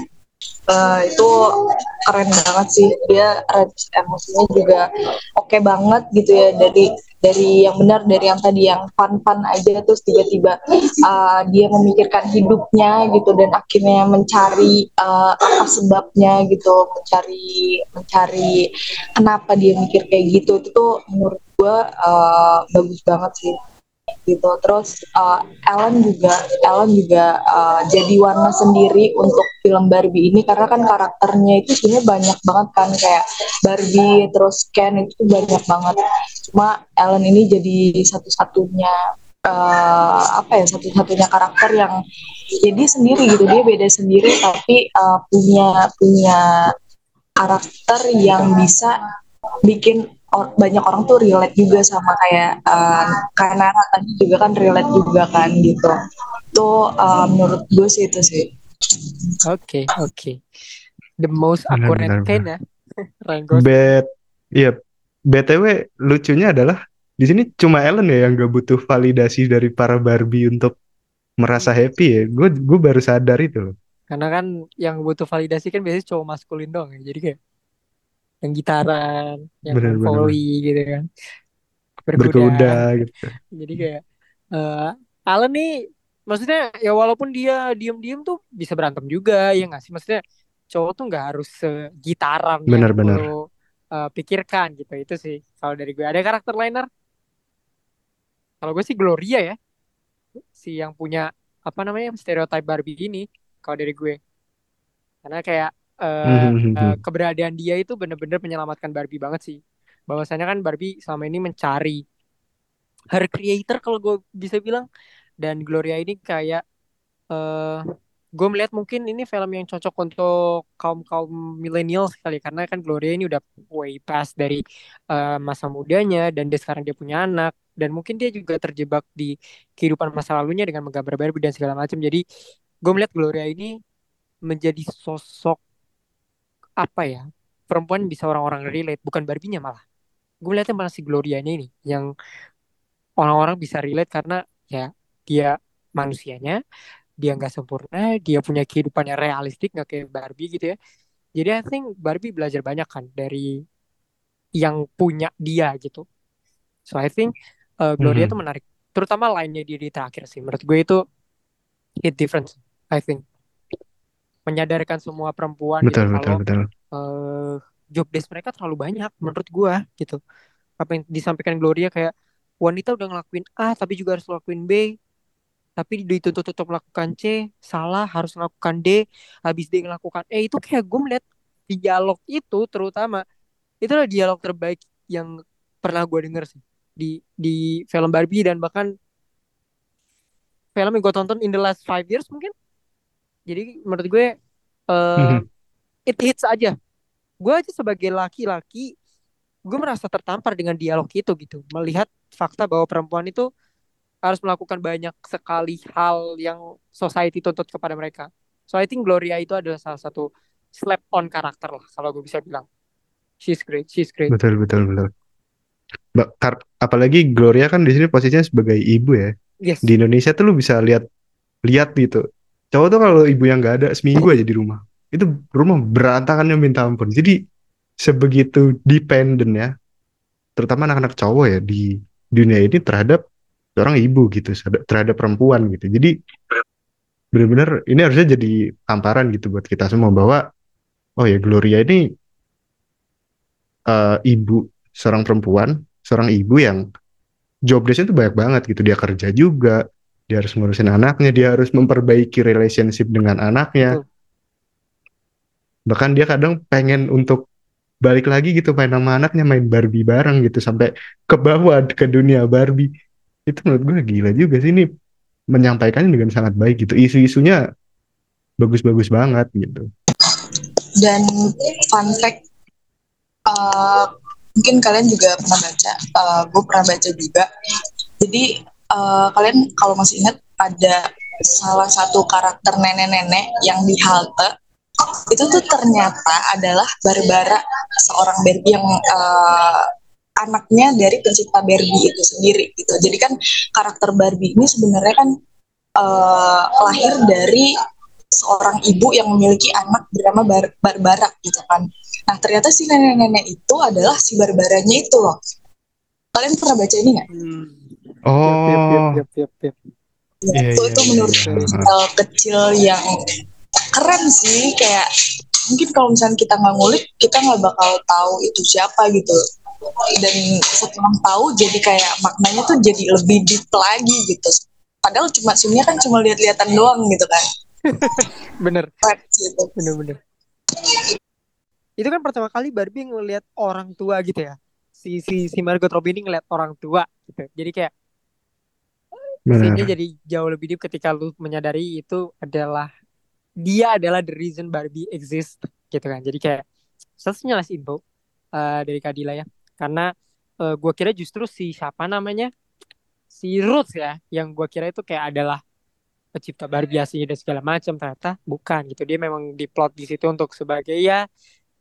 uh, itu keren banget sih. Dia emosinya juga oke okay banget gitu ya. Dari dari yang benar dari yang tadi yang fun aja. Terus tiba-tiba uh, dia memikirkan hidupnya gitu dan akhirnya mencari uh, apa sebabnya gitu. Mencari mencari kenapa dia mikir kayak gitu. Itu tuh menurut gue uh, bagus banget sih gitu. Terus uh, Ellen juga Ellen juga uh, jadi warna sendiri untuk film Barbie ini karena kan karakternya itu sebenarnya banyak banget kan kayak Barbie terus Ken itu banyak banget. Cuma Ellen ini jadi satu-satunya uh, apa ya satu-satunya karakter yang jadi sendiri gitu. Dia beda sendiri tapi uh, punya punya karakter yang bisa bikin or- banyak orang tuh relate juga sama kayak uh, Kanara tadi juga kan relate juga kan gitu. Tuh uh, menurut gue sih itu sih. Oke, oke. The most accurate kind ya. <laughs> Bet, iya. BTW lucunya adalah di sini cuma Ellen ya yang gak butuh validasi dari para Barbie untuk merasa happy ya. Gue gue baru sadar itu. loh. Karena kan yang butuh validasi kan biasanya cowok maskulin doang ya. Jadi kayak yang gitaran, yang benar, volley gitu kan. Berkuda. Berkuda gitu. Jadi kayak eh Alan nih maksudnya ya walaupun dia diem-diem tuh bisa berantem juga ya nggak sih? Maksudnya cowok tuh nggak harus segitaran yang Benar-benar. lo eh, pikirkan gitu. Itu sih kalau dari gue. Ada karakter liner? Kalau gue sih Gloria ya. Si yang punya apa namanya stereotype Barbie ini kalau dari gue. Karena kayak Mhm, eh, keberadaan dia itu bener-bener menyelamatkan Barbie banget sih. Bahwasanya kan Barbie selama ini mencari her creator kalau gue bisa bilang. Dan Gloria ini kayak eh gue melihat mungkin ini film yang cocok untuk kaum kaum milenial sekali karena kan Gloria ini udah way past dari eh, masa mudanya dan dia sekarang dia punya anak. Dan mungkin dia juga terjebak di kehidupan masa lalunya dengan menggambar Barbie dan segala macam. Jadi gue melihat Gloria ini menjadi sosok apa ya perempuan bisa orang-orang relate bukan Barbie-nya malah. Gue melihatnya malah si Glorianya ini yang orang-orang bisa relate karena ya dia manusianya dia nggak sempurna dia punya kehidupan yang realistik nggak kayak Barbie gitu ya. Jadi I think Barbie belajar banyak kan dari yang punya dia gitu. So I think uh, Gloria Mhm. tuh menarik terutama lainnya dia di terakhir sih. Menurut gue itu hit difference I think menyadarkan semua perempuan gitu Betul, betul, kalau betul. eh, job desk mereka terlalu banyak menurut gua gitu. Apa yang disampaikan Gloria kayak wanita udah ngelakuin A tapi juga harus ngelakuin B. Tapi dituntut untuk melakukan C salah harus melakukan D habis D melakukan E. Itu kayak gue melihat dialog itu terutama itu adalah dialog terbaik yang pernah gue denger sih di di film Barbie dan bahkan film yang gue tonton in the last five years mungkin jadi menurut gue eh Mhm. it hits aja gue aja sebagai laki-laki gue merasa tertampar dengan dialog itu gitu melihat fakta bahwa perempuan itu harus melakukan banyak sekali hal yang society tuntut kepada mereka so I think Gloria itu adalah salah satu slap on karakter lah kalau gue bisa bilang she's great she's great Betul, betul, betul. Apalagi Gloria kan di sini posisinya sebagai ibu ya. yes Di Indonesia tuh lu bisa lihat lihat gitu. Cowok tuh kalau ibu yang nggak ada seminggu aja di rumah, itu rumah berantakannya minta ampun. Jadi sebegitu dependent ya, terutama anak-anak cowok ya di dunia ini terhadap seorang ibu gitu, terhadap perempuan gitu. Jadi benar-benar ini harusnya jadi tamparan gitu buat kita semua bahwa oh ya Gloria ini eh, ibu seorang perempuan, seorang ibu yang job desk-nya tuh banyak banget gitu. Dia kerja juga, dia harus ngurusin anaknya, dia harus memperbaiki relationship dengan anaknya. Betul. Bahkan dia kadang pengen untuk balik lagi gitu main sama anaknya, main Barbie bareng gitu sampai ke bawah ke dunia Barbie. Itu menurut gue gila juga sih ini menyampaikannya dengan sangat baik gitu. Isu-isunya bagus-bagus banget gitu. Dan fun fact, uh, mungkin kalian juga pernah baca, uh, gue pernah baca juga. Jadi uh, kalian kalau masih ingat ada salah satu karakter nenek-nenek yang di halte itu tuh ternyata adalah Barbara seorang Barbie yang uh, anaknya dari pencipta Barbie itu sendiri gitu. Jadi kan karakter Barbie ini sebenarnya kan uh, lahir dari seorang ibu yang memiliki anak bernama Bar Barbara gitu kan. Nah ternyata si nenek-nenek itu adalah si Barbaranya itu loh. Kalian pernah baca ini nggak? Hmm. Oh, Yep, yep, yep. Ya, Iya, itu itu menurut detail kecil yang keren sih kayak mungkin kalau misalnya kita nggak ngulik kita nggak bakal tahu itu siapa gitu. Dan setelah tahu jadi kayak maknanya tuh jadi lebih deep lagi gitu. Padahal cuma sebenarnya kan cuma lihat-lihatan doang gitu kan. <laughs> Bener. Gitu. Bener-bener itu kan pertama kali Barbie ngelihat orang tua gitu ya. Si si si Margot Robbie ini ngeliat orang tua gitu. Jadi kayak sini jadi jauh lebih deep ketika lu menyadari itu adalah dia adalah the reason Barbie exist gitu kan jadi kayak satu-satunya last info uh, dari Kadila ya. Karena uh, gue kira justru si siapa namanya si Roots ya, yang gue kira itu kayak adalah pencipta Barbie aslinya dan segala macam ternyata bukan gitu. Dia memang diplot di situ untuk sebagai ya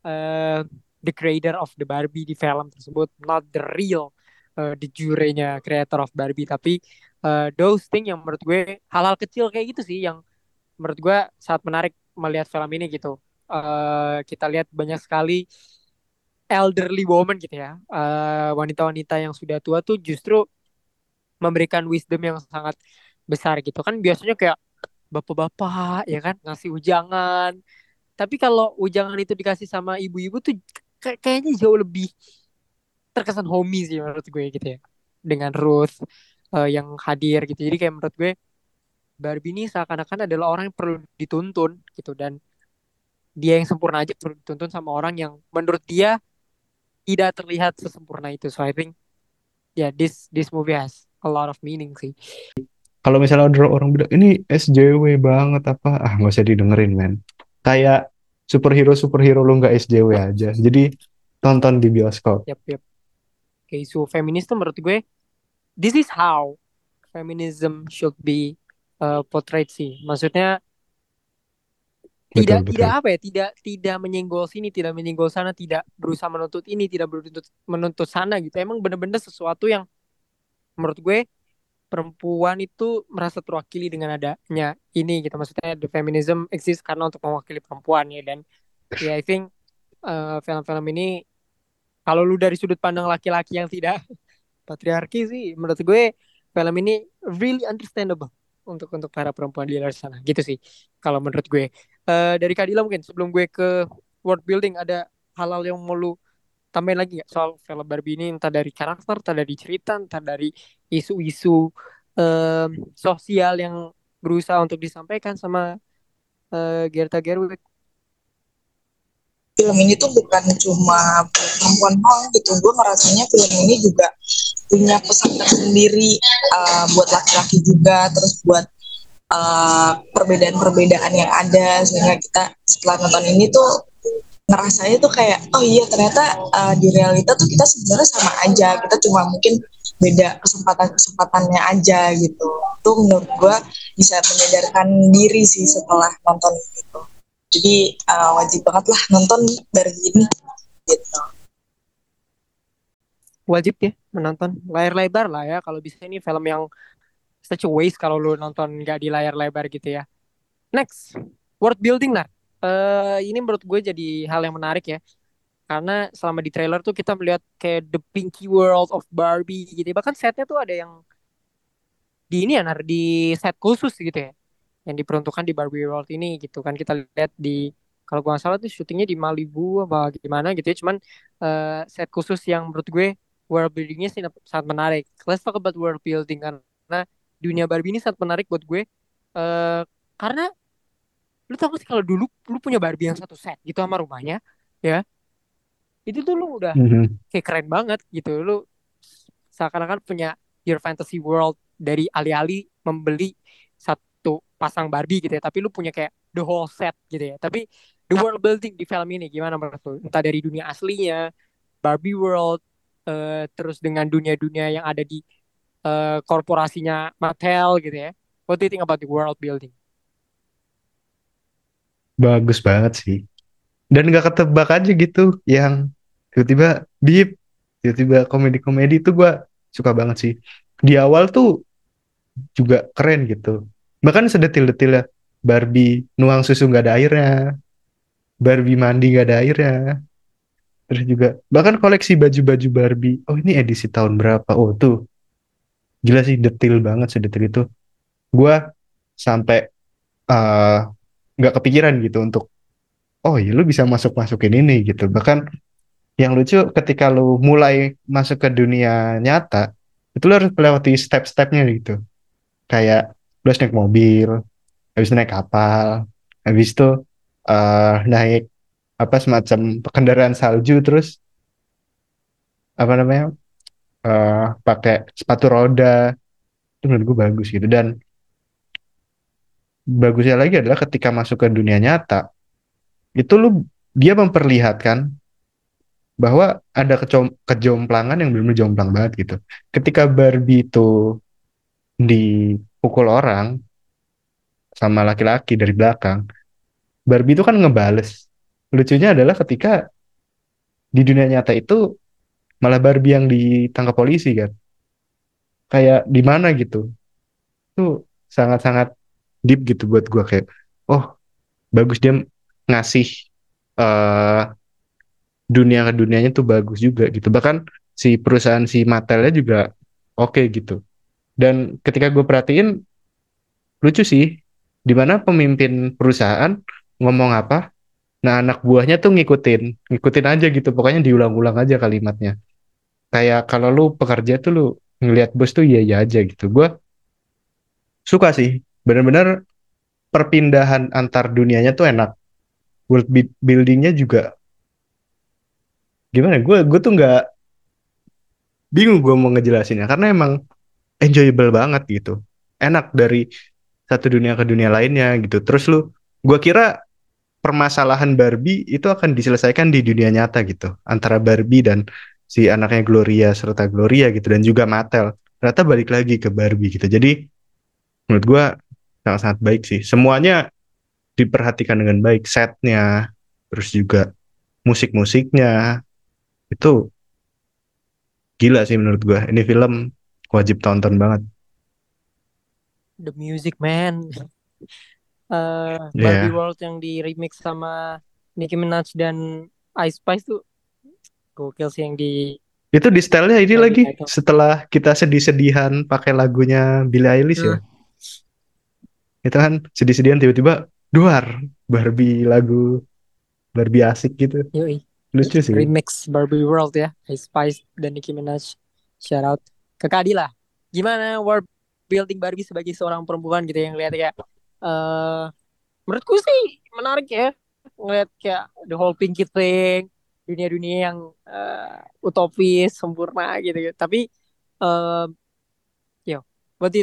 uh, the creator of the Barbie di film tersebut, not the real uh, the jurenya creator of Barbie tapi uh, those thing yang menurut gue hal-hal kecil kayak gitu sih yang menurut gue sangat menarik melihat film ini gitu. Uh, kita lihat banyak sekali elderly woman gitu ya, wanita-wanita uh, yang sudah tua tuh justru memberikan wisdom yang sangat besar gitu. Kan biasanya kayak bapak-bapak ya kan ngasih ujangan. Tapi kalau ujangan itu dikasih sama ibu-ibu tuh kayak kayaknya jauh lebih terkesan homey sih menurut gue gitu ya. Dengan Ruth uh, yang hadir gitu. Jadi kayak menurut gue Barbie ini seakan-akan adalah orang yang perlu dituntun gitu. Dan dia yang sempurna aja perlu dituntun sama orang yang menurut dia tidak terlihat sesempurna itu. So I think yeah this this movie has a lot of meaning sih. Kalau misalnya ada orang bilang ini SJW banget apa? Ah nggak usah didengerin men. Kayak superhero superhero lu nggak SJW aja. Jadi tonton di bioskop. Yep yep okay, so feminis tuh menurut gue this is how feminism should be uh, portrayed sih. Maksudnya tidak betul, tidak apa ya? Tidak tidak menyenggol sini tidak menyenggol sana tidak berusaha menuntut ini tidak menuntut menuntut sana gitu. Emang bener-bener sesuatu yang menurut gue perempuan itu merasa terwakili dengan adanya ini gitu. Maksudnya the feminism exist karena untuk mewakili perempuan ya. Dan ya yeah, I think uh, film-film ini kalau lu dari sudut pandang laki-laki yang tidak patriarki sih menurut gue film ini really understandable untuk untuk para perempuan di luar sana. Gitu sih kalau menurut gue. Uh, dari Kadila mungkin sebelum gue ke world building ada hal-hal yang mau lu tambahin lagi nggak? Soal film Barbie ini entah dari karakter entah dari cerita entah dari isu-isu um, sosial yang berusaha untuk disampaikan sama uh, Gerta Gerwig. Film ini tuh bukan cuma perempuan doang gitu. Gue ngerasanya film ini juga punya pesan tersendiri uh, buat laki-laki juga terus buat eh, perbedaan-perbedaan yang ada sehingga kita setelah nonton ini tuh ngerasanya tuh kayak oh iya ternyata uh, di realita tuh kita sebenarnya sama aja kita cuma mungkin beda kesempatan kesempatannya aja gitu. Itu menurut gue bisa menyadarkan diri sih setelah nonton itu jadi uh, wajib banget lah nonton dari ini gitu wajib ya menonton. Layar lebar lah ya kalau bisa ini film yang such a waste kalau lu nonton nggak di layar lebar gitu ya. Next world building lah. Uh, ini menurut gue jadi hal yang menarik ya. Karena selama di trailer tuh kita melihat kayak the pinky world of Barbie gitu. Bahkan setnya tuh ada yang di ini ya nar di set khusus gitu ya. Yang diperuntukkan di Barbie World ini gitu kan. Kita lihat di kalau gue salah tuh syutingnya di Malibu apa gimana gitu ya. Cuman uh, set khusus yang menurut gue world buildingnya sih sangat menarik. Let's talk about world building karena dunia Barbie ini sangat menarik buat gue. Uh, karena lu tau gak sih kalau dulu lu punya Barbie yang satu set gitu sama rumahnya ya? Itu tuh lu udah mm -hmm. kayak keren banget gitu. Lu seakan-akan punya your fantasy world dari alih-alih membeli satu pasang Barbie gitu ya. Tapi lu punya kayak the whole set gitu ya. Tapi the world building di film ini gimana menurut lu? Entah dari dunia aslinya Barbie world uh, terus dengan dunia-dunia yang ada di uh, korporasinya Mattel gitu ya. What do you think about the world building? Bagus banget sih. Dan gak ketebak aja gitu yang tiba-tiba deep tiba-tiba komedi-komedi itu gue suka banget sih. Di awal tuh juga keren gitu. Bahkan sedetil-detil ya Barbie nuang susu nggak ada airnya Barbie mandi nggak ada airnya terus juga bahkan koleksi baju-baju Barbie. Oh ini edisi tahun berapa? Oh tuh. Gila sih detil banget sedetil itu. Gue sampai eh, nggak uh, kepikiran gitu untuk oh iya lu bisa masuk masukin ini gitu. Bahkan yang lucu ketika lu mulai masuk ke dunia nyata itu lu harus melewati step-stepnya gitu. Kayak lu harus naik mobil habis naik kapal habis itu uh, naik apa semacam kendaraan salju terus apa namanya uh, pakai sepatu roda itu menurut gue bagus gitu dan bagusnya lagi adalah ketika masuk ke dunia nyata itu lu dia memperlihatkan bahwa ada kecom- kejomplangan yang benar-benar jomplang banget gitu. Ketika Barbie itu dipukul orang sama laki-laki dari belakang, Barbie itu kan ngebales. Lucunya adalah ketika di dunia nyata itu malah Barbie yang ditangkap polisi kan. Kayak di mana gitu. Itu sangat-sangat deep gitu buat gua kayak, oh bagus dia ngasih eh dunia ke dunianya tuh bagus juga gitu. Bahkan si perusahaan si Mattelnya juga oke gitu. Dan ketika gue perhatiin lucu sih, di mana pemimpin perusahaan ngomong apa, nah anak buahnya tuh ngikutin, ngikutin aja gitu. Pokoknya diulang-ulang aja kalimatnya. Kayak kalau lu pekerja tuh lu ngelihat bos tuh iya iya aja gitu. Gue suka sih, bener-bener perpindahan antar dunianya tuh enak. World buildingnya juga gimana? Gue gue tuh nggak bingung gue mau ngejelasinnya karena emang enjoyable banget gitu. Enak dari satu dunia ke dunia lainnya gitu. Terus lu, gue kira permasalahan Barbie itu akan diselesaikan di dunia nyata gitu, antara Barbie dan si anaknya Gloria serta Gloria gitu dan juga Mattel. Ternyata balik lagi ke Barbie gitu. Jadi menurut gue sangat-sangat baik sih. Semuanya diperhatikan dengan baik, setnya, terus juga musik-musiknya itu gila sih menurut gue. Ini film wajib tonton banget. The Music Man. Eh, Iya. Barbie World yang di remix sama Nicki Minaj dan Ice Spice tuh gokil sih yang di Itu di stylenya ini lagi title. setelah kita sedih-sedihan pakai lagunya Billie Eilish ya. Hmm. Itu kan sedih-sedihan tiba-tiba duar Barbie lagu Barbie asik gitu. yoi. Lucu sih. remix Barbie World ya Ice Spice dan Nicki Minaj shout out ke Kadila gimana world building Barbie sebagai seorang perempuan gitu yang lihat kayak eh menurutku sih menarik ya ngeliat kayak the whole pinky thing dunia-dunia yang eh, utopis sempurna gitu, tapi eh yo what do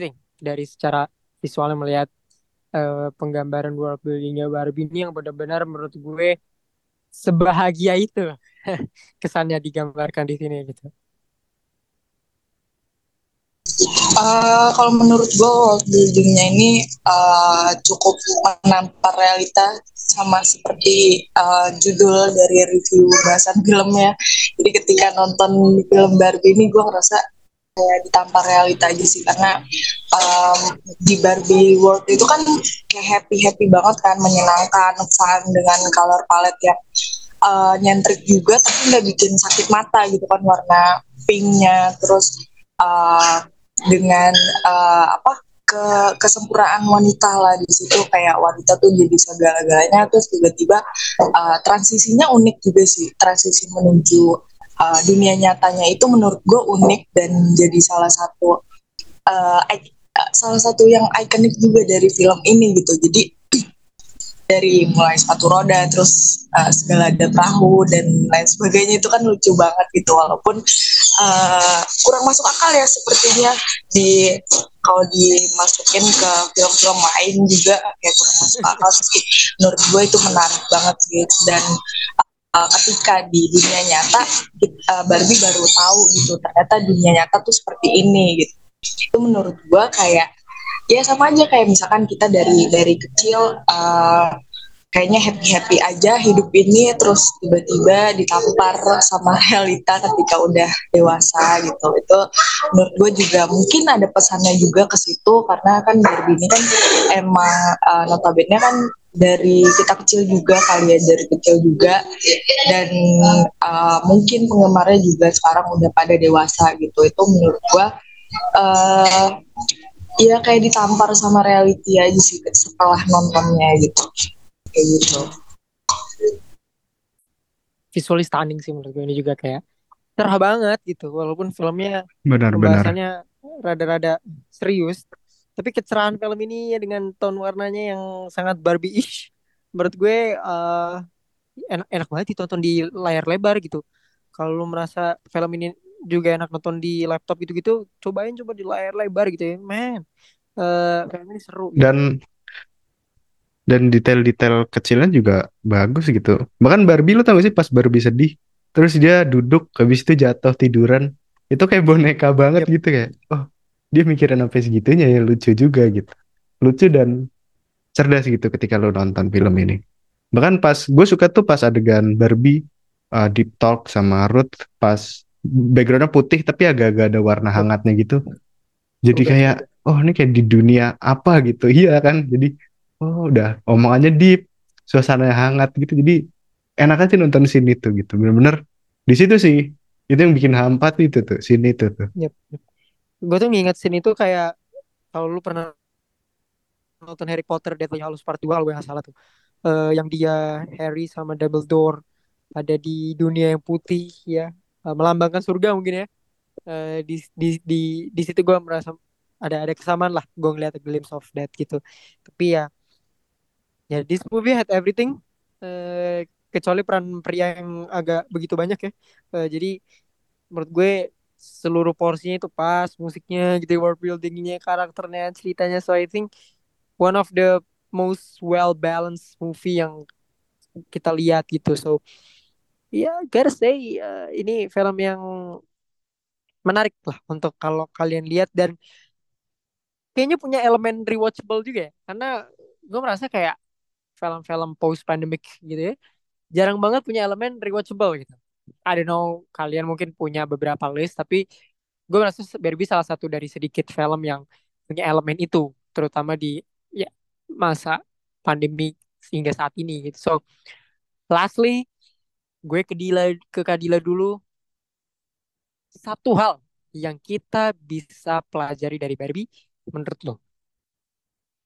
dari secara visualnya melihat eh, penggambaran world buildingnya Barbie ini yang benar-benar menurut gue sebahagia itu <laughs> kesannya digambarkan di sini gitu. Uh, kalau menurut gue world buildingnya ini uh, cukup menampar realita sama seperti uh, judul dari review bahasan filmnya. Jadi ketika nonton film Barbie ini gue ngerasa kayak ditampar realita aja sih karena um, di Barbie World itu kan kayak happy happy banget kan menyenangkan fun dengan color palette yang uh, nyentrik juga tapi nggak bikin sakit mata gitu kan warna pinknya terus uh, dengan uh, apa ke kesempurnaan wanita lah di situ. Kayak wanita tuh jadi segala-galanya terus tiba-tiba uh, transisinya unik juga sih. Transisi menuju uh, dunia nyatanya itu menurut gue unik dan jadi salah satu uh, salah satu yang ikonik juga dari film ini gitu. Jadi dari mulai sepatu roda terus uh, segala ada perahu dan lain sebagainya itu kan lucu banget gitu. Walaupun uh, kurang masuk akal ya sepertinya di kalau dimasukin ke film-film lain juga kayak kurang masuk akal sih. Menurut gue itu menarik banget sih dan uh, ketika di dunia nyata uh, Barbie baru tahu gitu ternyata dunia nyata tuh seperti ini gitu. Itu menurut gue kayak ya sama aja kayak misalkan kita dari dari kecil uh, kayaknya happy happy aja hidup ini terus tiba-tiba ditampar sama <laughs> realita ketika udah dewasa gitu. Itu menurut gue juga mungkin ada pesannya juga ke situ karena kan Barbie ini kan emang uh, notabene kan dari kita kecil juga kali ya dari kecil juga. Dan uh, mungkin penggemarnya juga sekarang udah pada dewasa gitu. Itu menurut gue uh, ya kayak ditampar sama reality aja sih setelah nontonnya gitu. Kayak gitu. Visually stunning sih menurut gue ini juga kayak cerah banget gitu. Walaupun filmnya Benar-benar. pembahasannya rada-rada serius tapi kecerahan film ini ya dengan tone warnanya yang sangat Barbie-ish menurut gue uh, enak enak banget ditonton di layar lebar gitu. Kalau lu merasa film ini juga enak nonton di laptop gitu-gitu cobain coba di layar lebar gitu ya man uh, film ini seru gitu. Dan dan detail-detail kecilnya juga bagus gitu. Bahkan Barbie lu tau gak sih pas Barbie sedih, terus dia duduk habis itu jatuh tiduran itu kayak boneka banget Yep. gitu kayak oh dia mikirin sampai segitunya ya lucu juga gitu lucu dan cerdas gitu ketika lo nonton film ini bahkan pas gue suka tuh pas adegan Barbie uh, deep talk sama Ruth pas backgroundnya putih tapi agak-agak ada warna hangatnya gitu. Jadi kayak oh ini kayak di dunia apa gitu. Iya kan? Jadi oh udah omongannya deep suasananya hangat gitu. Jadi enak aja nonton scene itu gitu. Bener-bener di situ sih itu yang bikin hampa tuh itu tuh scene itu tuh. Yep. Gue tuh nginget scene itu kayak kalau lu pernah nonton Harry Potter Deathly Hallows Part 2 kalau gue nggak salah tuh. Eh, yang dia Harry sama Dumbledore ada di dunia yang putih ya, eh, melambangkan surga mungkin ya. Eh, di di di di situ gue merasa ada ada kesamaan lah gue ngeliat a glimpse of that gitu. Tapi ya ya this movie had everything eh, kecuali peran pria yang agak begitu banyak ya. Eh, jadi menurut gue seluruh porsinya itu pas musiknya gitu world buildingnya karakternya ceritanya so I think one of the most well balanced movie yang kita lihat gitu so ya gotta say uh, ini film yang menarik lah untuk kalau kalian lihat dan kayaknya punya elemen rewatchable juga ya. Karena gue merasa kayak film-film post pandemic gitu ya jarang banget punya elemen rewatchable gitu. I don't know kalian mungkin punya beberapa list tapi gue merasa Barbie salah satu dari sedikit film yang punya elemen itu terutama di ya masa pandemi hingga saat ini gitu. So lastly gue ke Dila ke Kadila dulu satu hal yang kita bisa pelajari dari Barbie menurut lo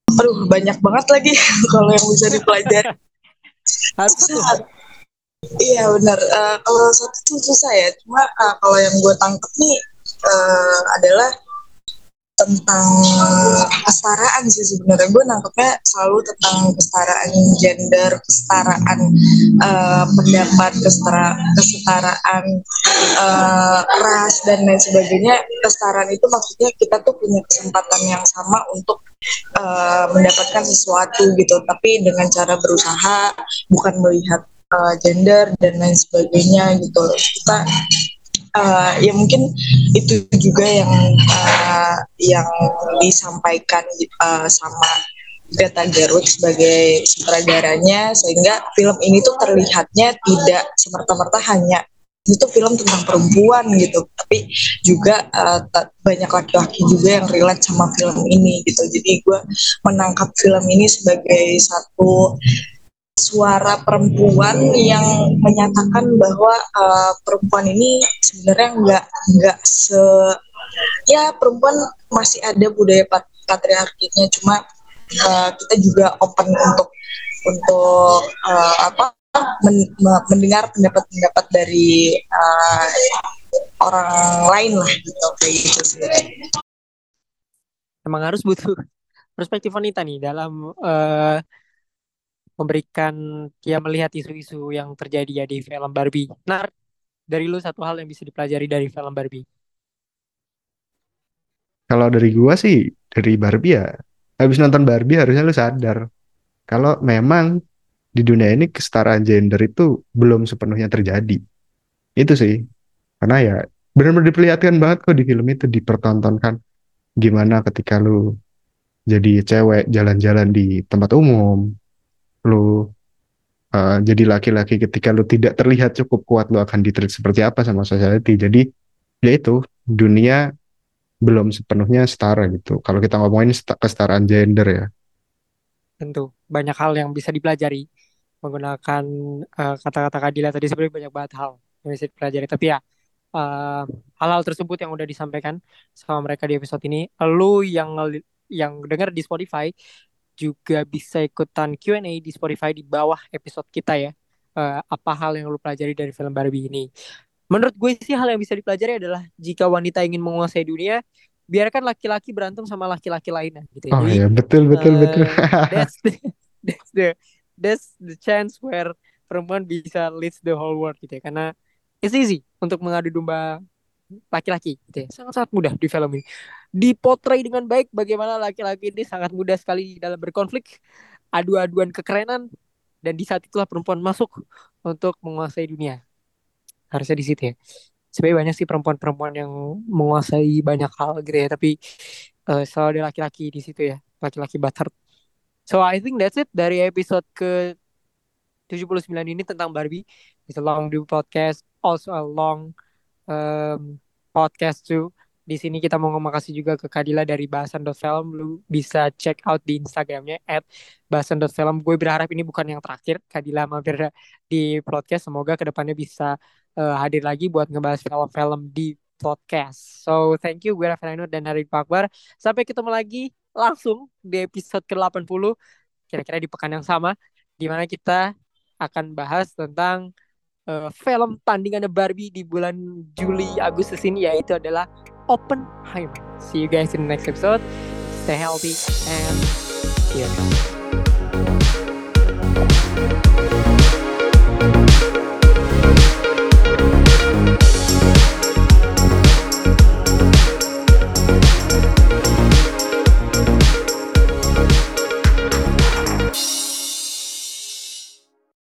Aduh, banyak banget lagi <laughs> kalau yang bisa dipelajari. Susah. Iya benar. Eh, kalau satu tuh susah ya. Cuma eh, kalau yang gue tangkep nih eh, adalah tentang kesetaraan sih sebenarnya. Gue nangkepnya selalu tentang kesetaraan gender, kesetaraan eh, pendapat, kesetara, kesetaraan eh, ras dan lain sebagainya. Kesetaraan itu maksudnya kita tuh punya kesempatan yang sama untuk eh, mendapatkan sesuatu gitu, tapi dengan cara berusaha, bukan melihat uh, gender dan lain sebagainya gitu kita uh, ya mungkin itu juga yang uh, yang disampaikan uh, sama Greta Gerwig sebagai sutradaranya sehingga film ini tuh terlihatnya tidak semerta-merta hanya itu film tentang perempuan gitu tapi juga uh, banyak laki-laki juga yang relate sama film ini gitu. Jadi gue menangkap film ini sebagai satu suara perempuan yang menyatakan bahwa uh, perempuan ini sebenarnya nggak nggak se ya perempuan masih ada budaya patriarkinya cuma uh, kita juga open untuk untuk uh, apa men, mendengar pendapat-pendapat dari uh, orang lain lah gitu kayak gitu sih. Emang harus butuh perspektif wanita nih dalam uh, memberikan ya melihat isu-isu yang terjadi ya di film Barbie. Nah, dari lu satu hal yang bisa dipelajari dari film Barbie. Kalau dari gua sih dari Barbie ya, habis nonton Barbie harusnya lu sadar kalau memang di dunia ini kesetaraan gender itu belum sepenuhnya terjadi. Itu sih. Karena ya benar-benar diperlihatkan banget kok di film itu dipertontonkan gimana ketika lu jadi cewek jalan-jalan di tempat umum, lu uh, jadi laki-laki ketika lu tidak terlihat cukup kuat lu akan ditreat seperti apa sama society. Jadi ya itu dunia belum sepenuhnya setara gitu. Kalau kita ngomongin kesetaraan gender ya. Tentu. Banyak hal yang bisa dipelajari menggunakan uh, kata-kata Kadila tadi sebenarnya banyak banget hal yang bisa dipelajari. Tapi ya hal hal-hal tersebut yang udah disampaikan sama mereka di episode ini lu yang yang dengar di Spotify juga bisa ikutan Q&A di Spotify di bawah episode kita ya. Uh, apa hal yang lu pelajari dari film Barbie ini? Menurut gue sih hal yang bisa dipelajari adalah jika wanita ingin menguasai dunia, biarkan laki-laki berantem sama laki-laki lainnya gitu ya. Oh iya, betul betul uh, betul. <laughs> that's <laughs> the that's the that's the chance where perempuan bisa lead the whole world gitu ya. Karena it's easy untuk mengadu domba laki-laki gitu ya. Sangat-sangat mudah di film ini. Dipotret dengan baik bagaimana laki-laki ini sangat mudah sekali dalam berkonflik, adu-aduan kekerenan dan di saat itulah perempuan masuk untuk menguasai dunia. harusnya di situ ya sebenarnya banyak sih perempuan-perempuan yang menguasai banyak hal gitu ya tapi uh, selalu ada laki-laki di situ ya laki-laki butter so I think that's it dari episode ke 79 ini tentang Barbie it's a long podcast also a long um, podcast too di sini kita mau ngomong kasih juga ke Kadila dari bahasan.film lu bisa check out di Instagramnya at bahasan.film gue berharap ini bukan yang terakhir Kadila mampir di podcast. Semoga ke depannya bisa uh, hadir lagi buat ngebahas film-film di podcast. So thank you gue Rafa dan Narid Pakbar sampai ketemu lagi langsung di episode ke-80 kira-kira di pekan yang sama di mana kita akan bahas tentang uh, film tandingan Barbie di bulan Juli Agustus ini yaitu adalah Oppenheimer. See you guys in the next episode. Stay healthy and cheers.